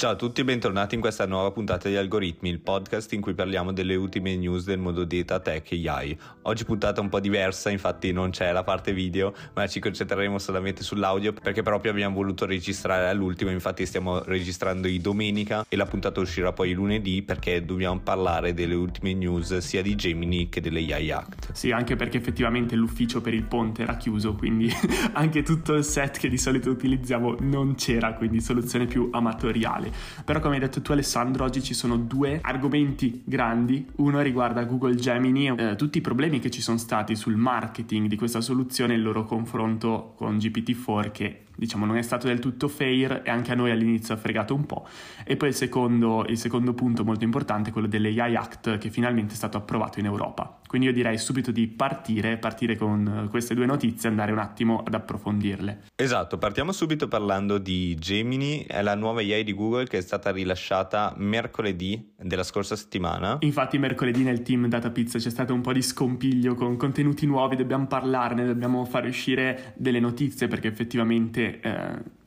Ciao a tutti e bentornati in questa nuova puntata di Algoritmi, il podcast in cui parliamo delle ultime news del mondo data, tech e AI. Oggi puntata un po' diversa, infatti non c'è la parte video, ma ci concentreremo solamente sull'audio perché proprio abbiamo voluto registrare all'ultimo, infatti stiamo registrando i domenica e la puntata uscirà poi lunedì perché dobbiamo parlare delle ultime news sia di Gemini che delle AI Act. Sì, anche perché effettivamente l'ufficio per il ponte era chiuso, quindi anche tutto il set che di solito utilizziamo non c'era, quindi soluzione più amatoriale. Però come hai detto tu Alessandro, oggi ci sono due argomenti grandi. Uno riguarda Google Gemini, eh, tutti i problemi che ci sono stati sul marketing di questa soluzione e il loro confronto con GPT-4 che diciamo non è stato del tutto fair e anche a noi all'inizio ha fregato un po'. E poi il secondo, il secondo punto molto importante è quello dell'AI Act che finalmente è stato approvato in Europa. Quindi io direi subito di partire, partire con queste due notizie e andare un attimo ad approfondirle. Esatto, partiamo subito parlando di Gemini, è la nuova AI di Google che è stata rilasciata mercoledì della scorsa settimana. Infatti mercoledì nel team Data Pizza c'è stato un po' di scompiglio con contenuti nuovi, dobbiamo parlarne, dobbiamo fare uscire delle notizie perché effettivamente eh,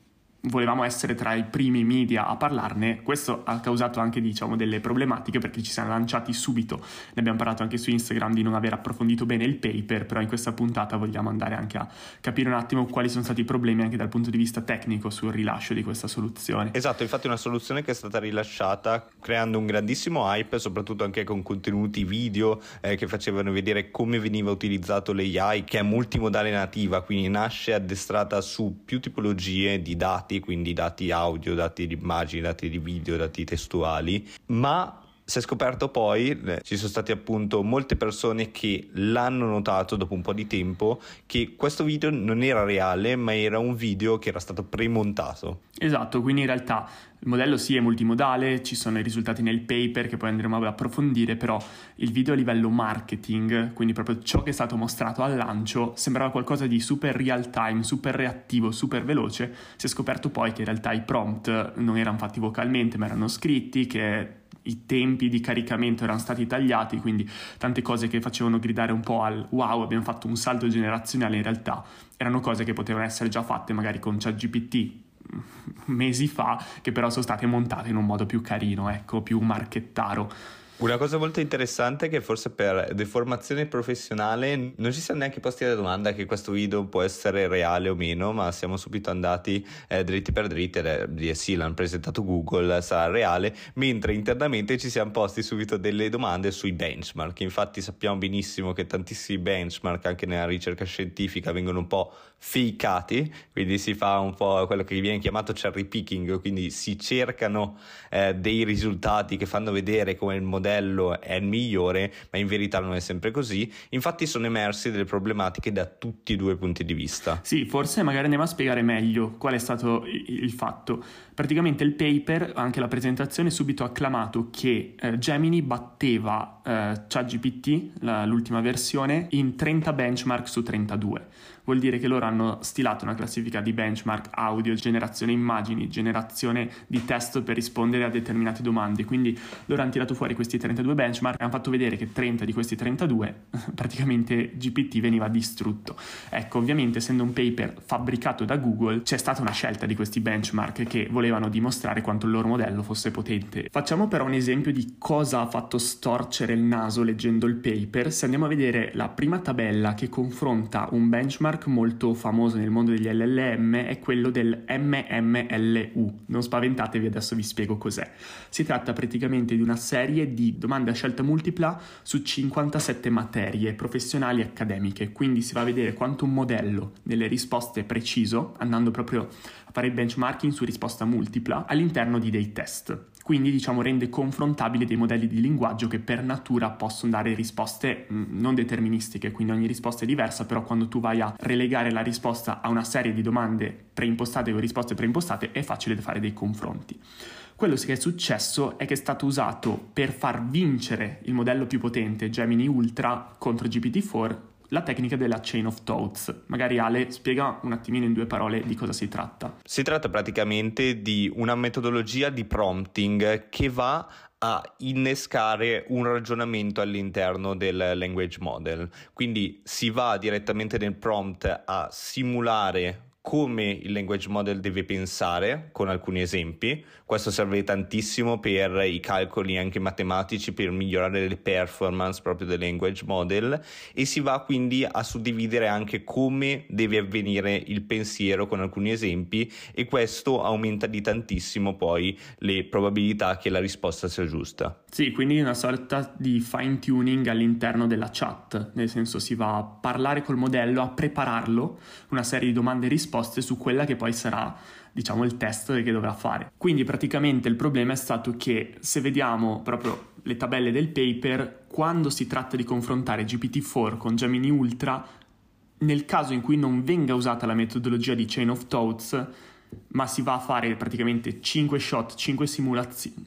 volevamo essere tra i primi media a parlarne, questo ha causato anche diciamo, delle problematiche perché ci siamo lanciati subito, ne abbiamo parlato anche su Instagram di non aver approfondito bene il paper, però in questa puntata vogliamo andare anche a capire un attimo quali sono stati i problemi anche dal punto di vista tecnico sul rilascio di questa soluzione. Esatto, infatti una soluzione che è stata rilasciata creando un grandissimo hype, soprattutto anche con contenuti video eh, che facevano vedere come veniva utilizzato l'AI, che è multimodale nativa, quindi nasce addestrata su più tipologie di dati dati, quindi dati audio, dati di immagini, dati di video, dati testuali, ma si è scoperto poi, eh, ci sono state appunto molte persone che l'hanno notato dopo un po' di tempo, che questo video non era reale, ma era un video che era stato premontato. Esatto, quindi in realtà il modello sì è multimodale, ci sono i risultati nel paper che poi andremo ad approfondire, però il video a livello marketing, quindi proprio ciò che è stato mostrato al lancio, sembrava qualcosa di super real time, super reattivo, super veloce. Si è scoperto poi che in realtà i prompt non erano fatti vocalmente, ma erano scritti, che i tempi di caricamento erano stati tagliati, quindi tante cose che facevano gridare un po' al wow, abbiamo fatto un salto generazionale, in realtà erano cose che potevano essere già fatte magari con ChatGPT mesi fa, che però sono state montate in un modo più carino, ecco, più marchettaro. Una cosa molto interessante è che forse per deformazione professionale non ci siamo neanche posti la domanda che questo video può essere reale o meno, ma siamo subito andati eh, dritti per dritti ed eh, sì, l'hanno presentato Google, sarà reale, mentre internamente ci siamo posti subito delle domande sui benchmark. Infatti sappiamo benissimo che tantissimi benchmark anche nella ricerca scientifica vengono un po' fakeati, quindi si fa un po' quello che viene chiamato cherry picking, quindi si cercano eh, dei risultati che fanno vedere come il modello modello è il migliore, ma in verità non è sempre così. Infatti sono emerse delle problematiche da tutti e due i punti di vista. Sì, forse magari andiamo a spiegare meglio qual è stato il fatto. Praticamente il paper, anche la presentazione, subito ha acclamato che eh, Gemini batteva eh, ChatGPT, l'ultima versione, in 30 benchmark su 32 vuol dire che loro hanno stilato una classifica di benchmark audio, generazione immagini, generazione di testo per rispondere a determinate domande. Quindi loro hanno tirato fuori questi 32 benchmark e hanno fatto vedere che 30 di questi 32 praticamente GPT veniva distrutto. Ecco, ovviamente essendo un paper fabbricato da Google c'è stata una scelta di questi benchmark che volevano dimostrare quanto il loro modello fosse potente. Facciamo però un esempio di cosa ha fatto storcere il naso leggendo il paper. Se andiamo a vedere la prima tabella che confronta un benchmark benchmark molto famoso nel mondo degli LLM è quello del MMLU. Non spaventatevi, adesso vi spiego cos'è. Si tratta praticamente di una serie di domande a scelta multipla su 57 materie professionali e accademiche, quindi si va a vedere quanto un modello nelle risposte è preciso, andando proprio a fare il benchmarking su risposta multipla all'interno di dei test quindi diciamo rende confrontabili dei modelli di linguaggio che per natura possono dare risposte mm, non deterministiche, quindi ogni risposta è diversa, però quando tu vai a relegare la risposta a una serie di domande preimpostate o risposte preimpostate è facile fare dei confronti. Quello che è successo è che è stato usato per far vincere il modello più potente Gemini Ultra contro GPT-4 la tecnica della chain of thoughts. Magari Ale spiega un attimino in due parole di cosa si tratta. Si tratta praticamente di una metodologia di prompting che va a innescare un ragionamento all'interno del language model. Quindi si va direttamente nel prompt a simulare come il language model deve pensare con alcuni esempi. Questo serve tantissimo per i calcoli anche matematici per migliorare le performance proprio del language model e si va quindi a suddividere anche come deve avvenire il pensiero con alcuni esempi e questo aumenta di tantissimo poi le probabilità che la risposta sia giusta. Sì, quindi una sorta di fine tuning all'interno della chat, nel senso si va a parlare col modello, a prepararlo, una serie di domande e risposte risposte su quella che poi sarà diciamo il test che dovrà fare. Quindi praticamente il problema è stato che se vediamo proprio le tabelle del paper, quando si tratta di confrontare GPT-4 con Gemini Ultra, nel caso in cui non venga usata la metodologia di chain of thoughts, ma si va a fare praticamente 5 shot, 5 simulazioni,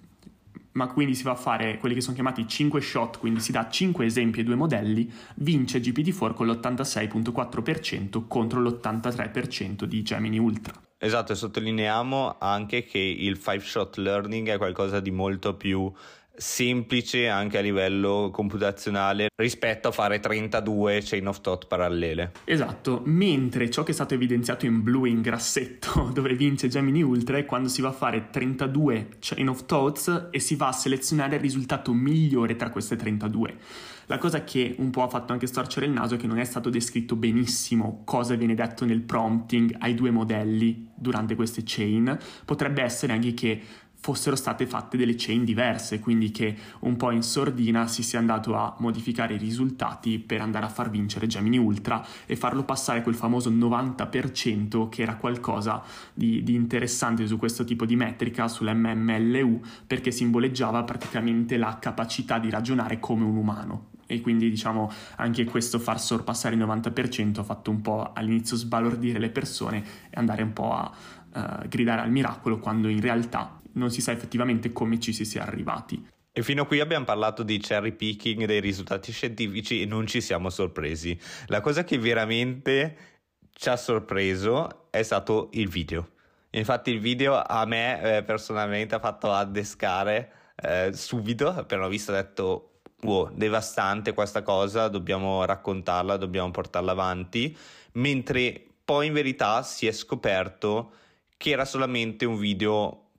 ma quindi si va a fare quelli che sono chiamati 5 shot, quindi si dà 5 esempi e 2 modelli, vince GPT-4 con l'86.4% contro l'83% di Gemini Ultra. Esatto, e sottolineiamo anche che il 5 shot learning è qualcosa di molto più semplice anche a livello computazionale rispetto a fare 32 chain of thought parallele. Esatto, mentre ciò che è stato evidenziato in blu in grassetto dove vince Gemini Ultra è quando si va a fare 32 chain of thoughts e si va a selezionare il risultato migliore tra queste 32. La cosa che un po' ha fatto anche storcere il naso è che non è stato descritto benissimo cosa viene detto nel prompting ai due modelli durante queste chain. Potrebbe essere anche che fossero state fatte delle chain diverse, quindi che un po' in sordina si sia andato a modificare i risultati per andare a far vincere Gemini Ultra e farlo passare quel famoso 90% che era qualcosa di, di interessante su questo tipo di metrica, sull'MMLU, perché simboleggiava praticamente la capacità di ragionare come un umano. E quindi diciamo anche questo far sorpassare il 90% ha fatto un po' all'inizio sbalordire le persone e andare un po' a uh, gridare al miracolo quando in realtà non si sa effettivamente come ci si sia arrivati. E fino a qui abbiamo parlato di cherry picking dei risultati scientifici e non ci siamo sorpresi. La cosa che veramente ci ha sorpreso è stato il video. Infatti il video a me eh, personalmente ha fatto addescare eh, subito, appena l'ho visto ho detto wow, devastante questa cosa, dobbiamo raccontarla, dobbiamo portarla avanti, mentre poi in verità si è scoperto che era solamente un video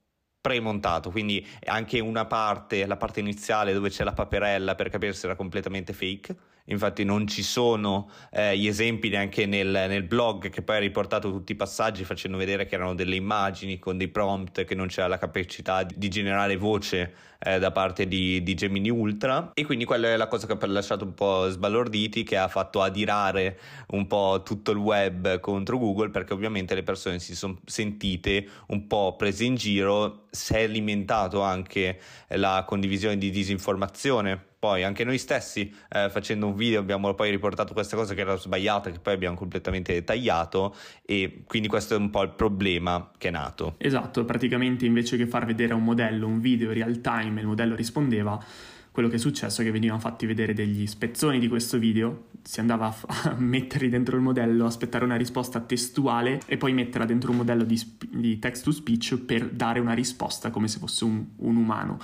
premontato, quindi anche una parte, la parte iniziale dove c'è la paperella per capire se era completamente fake infatti non ci sono eh, gli esempi neanche nel, nel, blog che poi ha riportato tutti i passaggi facendo vedere che erano delle immagini con dei prompt che non c'era la capacità di generare voce eh, da parte di, di, Gemini Ultra. E quindi quella è la cosa che ha lasciato un po' sbalorditi che ha fatto adirare un po' tutto il web contro Google perché ovviamente le persone si sono sentite un po' prese in giro si è alimentato anche la condivisione di disinformazione poi anche noi stessi eh, facendo un video abbiamo poi riportato questa cosa che era sbagliata che poi abbiamo completamente tagliato e quindi questo è un po' il problema che è nato. Esatto, praticamente invece che far vedere un modello un video real time e il modello rispondeva quello che è successo è che venivano fatti vedere degli spezzoni di questo video, si andava a, f- a metterli dentro il modello, aspettare una risposta testuale e poi metterla dentro un modello di, sp- di text to speech per dare una risposta come se fosse un, un umano.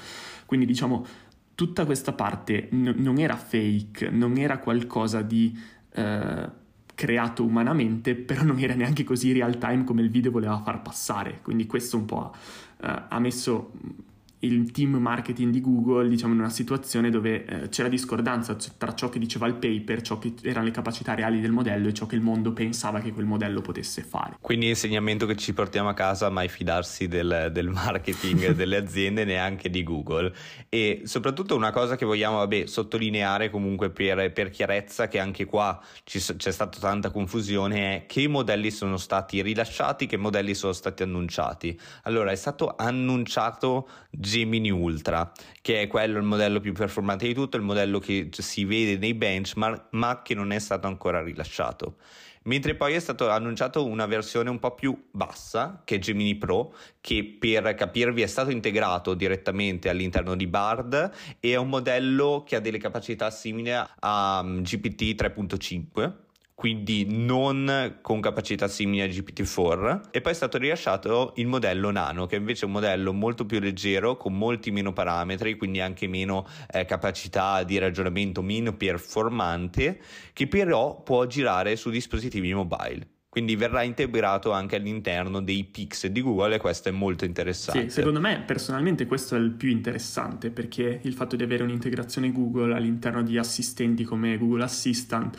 Quindi diciamo tutta questa parte n- non era fake, non era qualcosa di eh, creato umanamente, però non era neanche così real time come il video voleva far passare. Quindi questo un po' ha, eh, ha messo il team marketing di Google diciamo in una situazione dove eh, c'era discordanza tra ciò che diceva il paper, ciò che erano le capacità reali del modello e ciò che il mondo pensava che quel modello potesse fare. Quindi l'insegnamento che ci portiamo a casa mai fidarsi del, del marketing delle aziende neanche di Google e soprattutto una cosa che vogliamo vabbè, sottolineare comunque per, per chiarezza che anche qua ci, c'è stata tanta confusione è che modelli sono stati rilasciati, che modelli sono stati annunciati. Allora è stato annunciato Gemini Ultra, che è quello il modello più performante di tutto, il modello che si vede nei benchmark, ma che non è stato ancora rilasciato. Mentre poi è stato annunciato una versione un po' più bassa, che è Gemini Pro, che per capirvi è stato integrato direttamente all'interno di Bard e è un modello che ha delle capacità simili a GPT 3.5 quindi non con capacità simili a GPT-4 e poi è stato rilasciato il modello Nano che invece è un modello molto più leggero con molti meno parametri quindi anche meno eh, capacità di ragionamento meno performante che però può girare su dispositivi mobile quindi verrà integrato anche all'interno dei Pix di Google e questo è molto interessante. Sì, secondo me personalmente questo è il più interessante perché il fatto di avere un'integrazione Google all'interno di assistenti come Google Assistant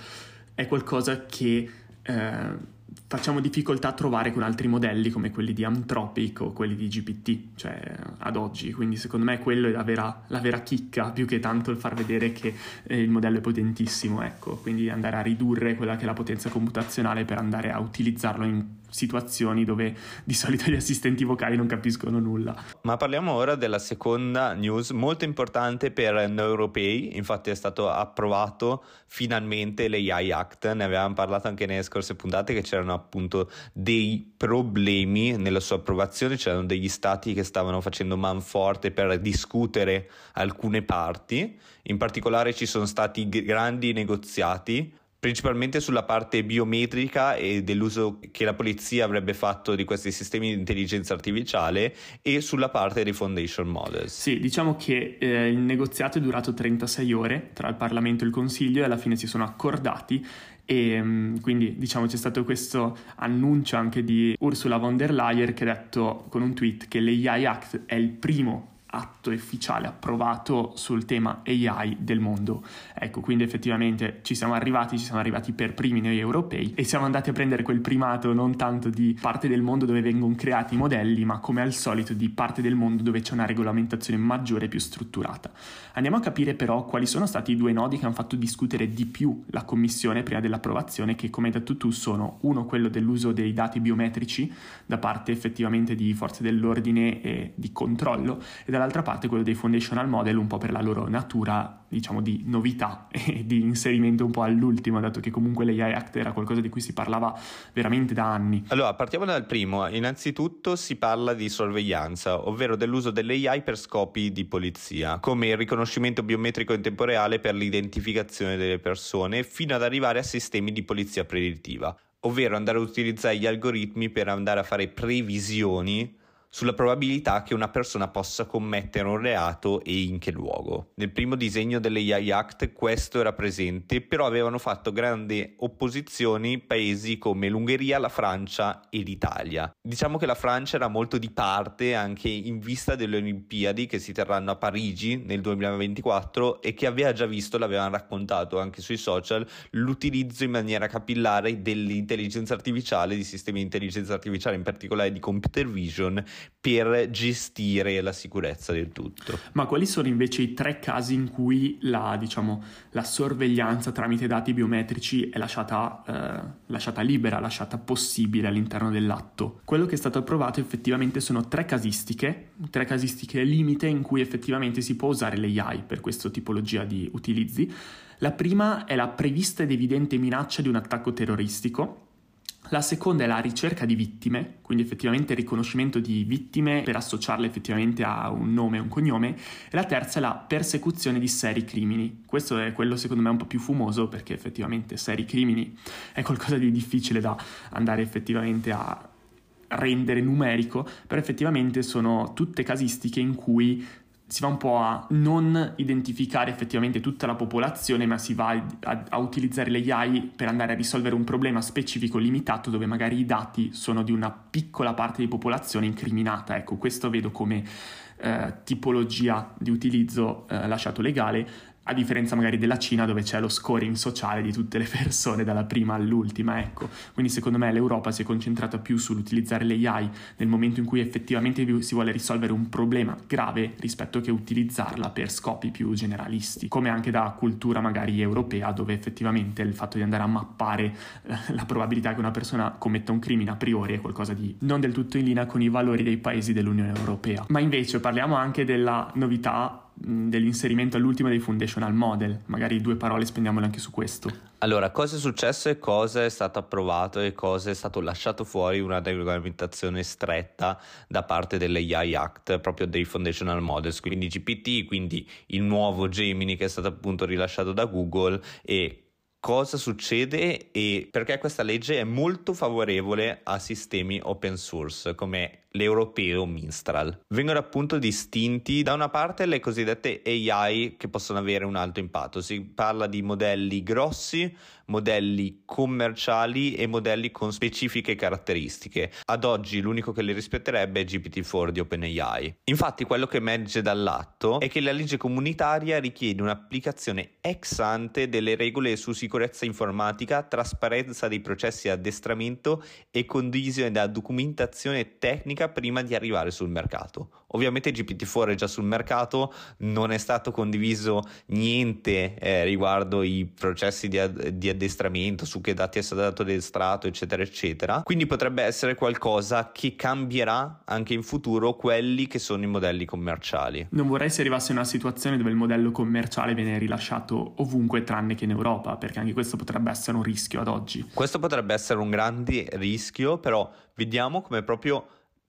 è qualcosa che eh, facciamo difficoltà a trovare con altri modelli come quelli di Anthropic o quelli di GPT, cioè ad oggi. Quindi secondo me quello è la vera, la vera chicca, più che tanto il far vedere che eh, il modello è potentissimo, ecco. Quindi andare a ridurre quella che è la potenza computazionale per andare a utilizzarlo in situazioni dove di solito gli assistenti vocali non capiscono nulla. Ma parliamo ora della seconda news molto importante per noi europei, infatti è stato approvato finalmente l'AI Act, ne avevamo parlato anche nelle scorse puntate che c'erano appunto dei problemi nella sua approvazione, c'erano degli stati che stavano facendo man forte per discutere alcune parti, in particolare ci sono stati grandi negoziati principalmente sulla parte biometrica e dell'uso che la polizia avrebbe fatto di questi sistemi di intelligenza artificiale e sulla parte dei foundation models. Sì, diciamo che eh, il negoziato è durato 36 ore tra il Parlamento e il Consiglio e alla fine si sono accordati e mm, quindi diciamo c'è stato questo annuncio anche di Ursula von der Leyen che ha detto con un tweet che l'AI Act è il primo atto ufficiale approvato sul tema AI del mondo. Ecco, quindi effettivamente ci siamo arrivati, ci siamo arrivati per primi noi europei e siamo andati a prendere quel primato non tanto di parte del mondo dove vengono creati i modelli, ma come al solito di parte del mondo dove c'è una regolamentazione maggiore e più strutturata. Andiamo a capire però quali sono stati i due nodi che hanno fatto discutere di più la Commissione prima dell'approvazione, che come hai detto tu sono uno quello dell'uso dei dati biometrici da parte effettivamente di forze dell'ordine e di controllo e dall'altra dall'altra parte quello dei foundational model un po' per la loro natura, diciamo, di novità e di inserimento un po' all'ultimo, dato che comunque l'AI Act era qualcosa di cui si parlava veramente da anni. Allora, partiamo dal primo. Innanzitutto si parla di sorveglianza, ovvero dell'uso dell'AI per scopi di polizia, come il riconoscimento biometrico in tempo reale per l'identificazione delle persone, fino ad arrivare a sistemi di polizia predittiva, ovvero andare a utilizzare gli algoritmi per andare a fare previsioni sulla probabilità che una persona possa commettere un reato e in che luogo. Nel primo disegno dell'AI Act questo era presente, però avevano fatto grandi opposizioni paesi come l'Ungheria, la Francia e l'Italia. Diciamo che la Francia era molto di parte anche in vista delle Olimpiadi che si terranno a Parigi nel 2024 e che aveva già visto, l'avevano raccontato anche sui social, l'utilizzo in maniera capillare dell'intelligenza artificiale, di sistemi di intelligenza artificiale, in particolare di computer vision, per gestire la sicurezza del tutto. Ma quali sono invece i tre casi in cui la, diciamo, la sorveglianza tramite dati biometrici è lasciata, eh, lasciata libera, lasciata possibile all'interno dell'atto? Quello che è stato approvato effettivamente sono tre casistiche, tre casistiche limite in cui effettivamente si può usare l'AI per questa tipologia di utilizzi. La prima è la prevista ed evidente minaccia di un attacco terroristico, la seconda è la ricerca di vittime, quindi effettivamente il riconoscimento di vittime per associarle effettivamente a un nome e un cognome. E la terza è la persecuzione di seri crimini. Questo è quello secondo me un po' più fumoso perché effettivamente seri crimini è qualcosa di difficile da andare effettivamente a rendere numerico, però effettivamente sono tutte casistiche in cui si va un po' a non identificare effettivamente tutta la popolazione, ma si va a, a, utilizzare le AI per andare a risolvere un problema specifico limitato dove magari i dati sono di una piccola parte di popolazione incriminata. Ecco, questo vedo come eh, tipologia di utilizzo eh, lasciato legale, a differenza magari della Cina dove c'è lo scoring sociale di tutte le persone dalla prima all'ultima, ecco. Quindi secondo me l'Europa si è concentrata più sull'utilizzare le AI nel momento in cui effettivamente si vuole risolvere un problema grave rispetto che utilizzarla per scopi più generalisti, come anche da cultura magari europea dove effettivamente il fatto di andare a mappare eh, la probabilità che una persona commetta un crimine a priori è qualcosa di non del tutto in linea con i valori dei paesi dell'Unione Europea. Ma invece parliamo anche della novità dell'inserimento all'ultimo dei foundational model. Magari due parole spendiamole anche su questo. Allora, cosa è successo e cosa è stato approvato e cosa è stato lasciato fuori una regolamentazione stretta da parte dell'AI Act, proprio dei foundational models, quindi GPT, quindi il nuovo Gemini che è stato appunto rilasciato da Google e cosa succede e perché questa legge è molto favorevole a sistemi open source come l'europeo Minstral. Vengono appunto distinti da una parte le cosiddette AI che possono avere un alto impatto, si parla di modelli grossi, modelli commerciali e modelli con specifiche caratteristiche. Ad oggi l'unico che li rispetterebbe è GPT-4 di OpenAI. Infatti quello che emerge dall'atto è che la legge comunitaria richiede un'applicazione ex ante delle regole su sicurezza informatica, trasparenza dei processi di addestramento e condivisione della documentazione tecnica prima di arrivare sul mercato. Ovviamente GPT-4 è già sul mercato, non è stato condiviso niente eh, riguardo i processi di, ad- di addestramento, su che dati è stato addestrato, eccetera, eccetera. Quindi potrebbe essere qualcosa che cambierà anche in futuro quelli che sono i modelli commerciali. Non vorrei si arrivasse a una situazione dove il modello commerciale viene rilasciato ovunque tranne che in Europa, perché anche questo potrebbe essere un rischio ad oggi. Questo potrebbe essere un grande rischio, però vediamo come proprio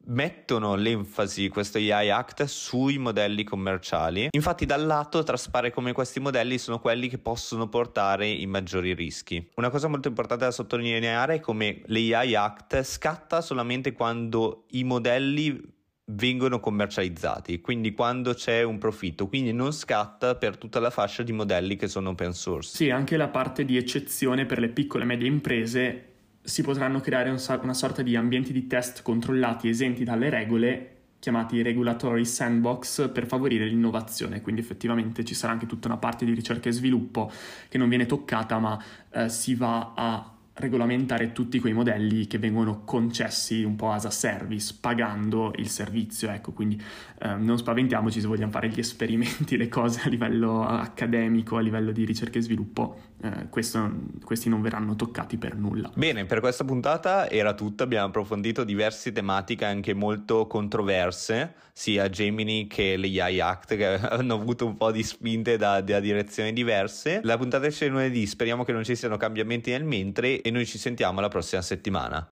mettono l'enfasi questo AI Act sui modelli commerciali. Infatti dal lato traspare come questi modelli sono quelli che possono portare i maggiori rischi. Una cosa molto importante da sottolineare è come l'AI Act scatta solamente quando i modelli vengono commercializzati, quindi quando c'è un profitto, quindi non scatta per tutta la fascia di modelli che sono open source. Sì, anche la parte di eccezione per le piccole e medie imprese si potranno creare un, una sorta di ambienti di test controllati esenti dalle regole chiamati regulatory sandbox per favorire l'innovazione, quindi effettivamente ci sarà anche tutta una parte di ricerca e sviluppo che non viene toccata ma eh, si va a regolamentare tutti quei modelli che vengono concessi un po' as a service, pagando il servizio, ecco, quindi eh, non spaventiamoci se vogliamo fare gli esperimenti, le cose a livello accademico, a livello di ricerca e sviluppo, eh, questo, questi non verranno toccati per nulla. Bene, per questa puntata era tutto, abbiamo approfondito diverse tematiche anche molto controverse, sia Gemini che l'AI Act che hanno avuto un po' di spinte da, da direzioni diverse. La puntata esce lunedì, speriamo che non ci siano cambiamenti nel mentre e noi ci sentiamo la prossima settimana.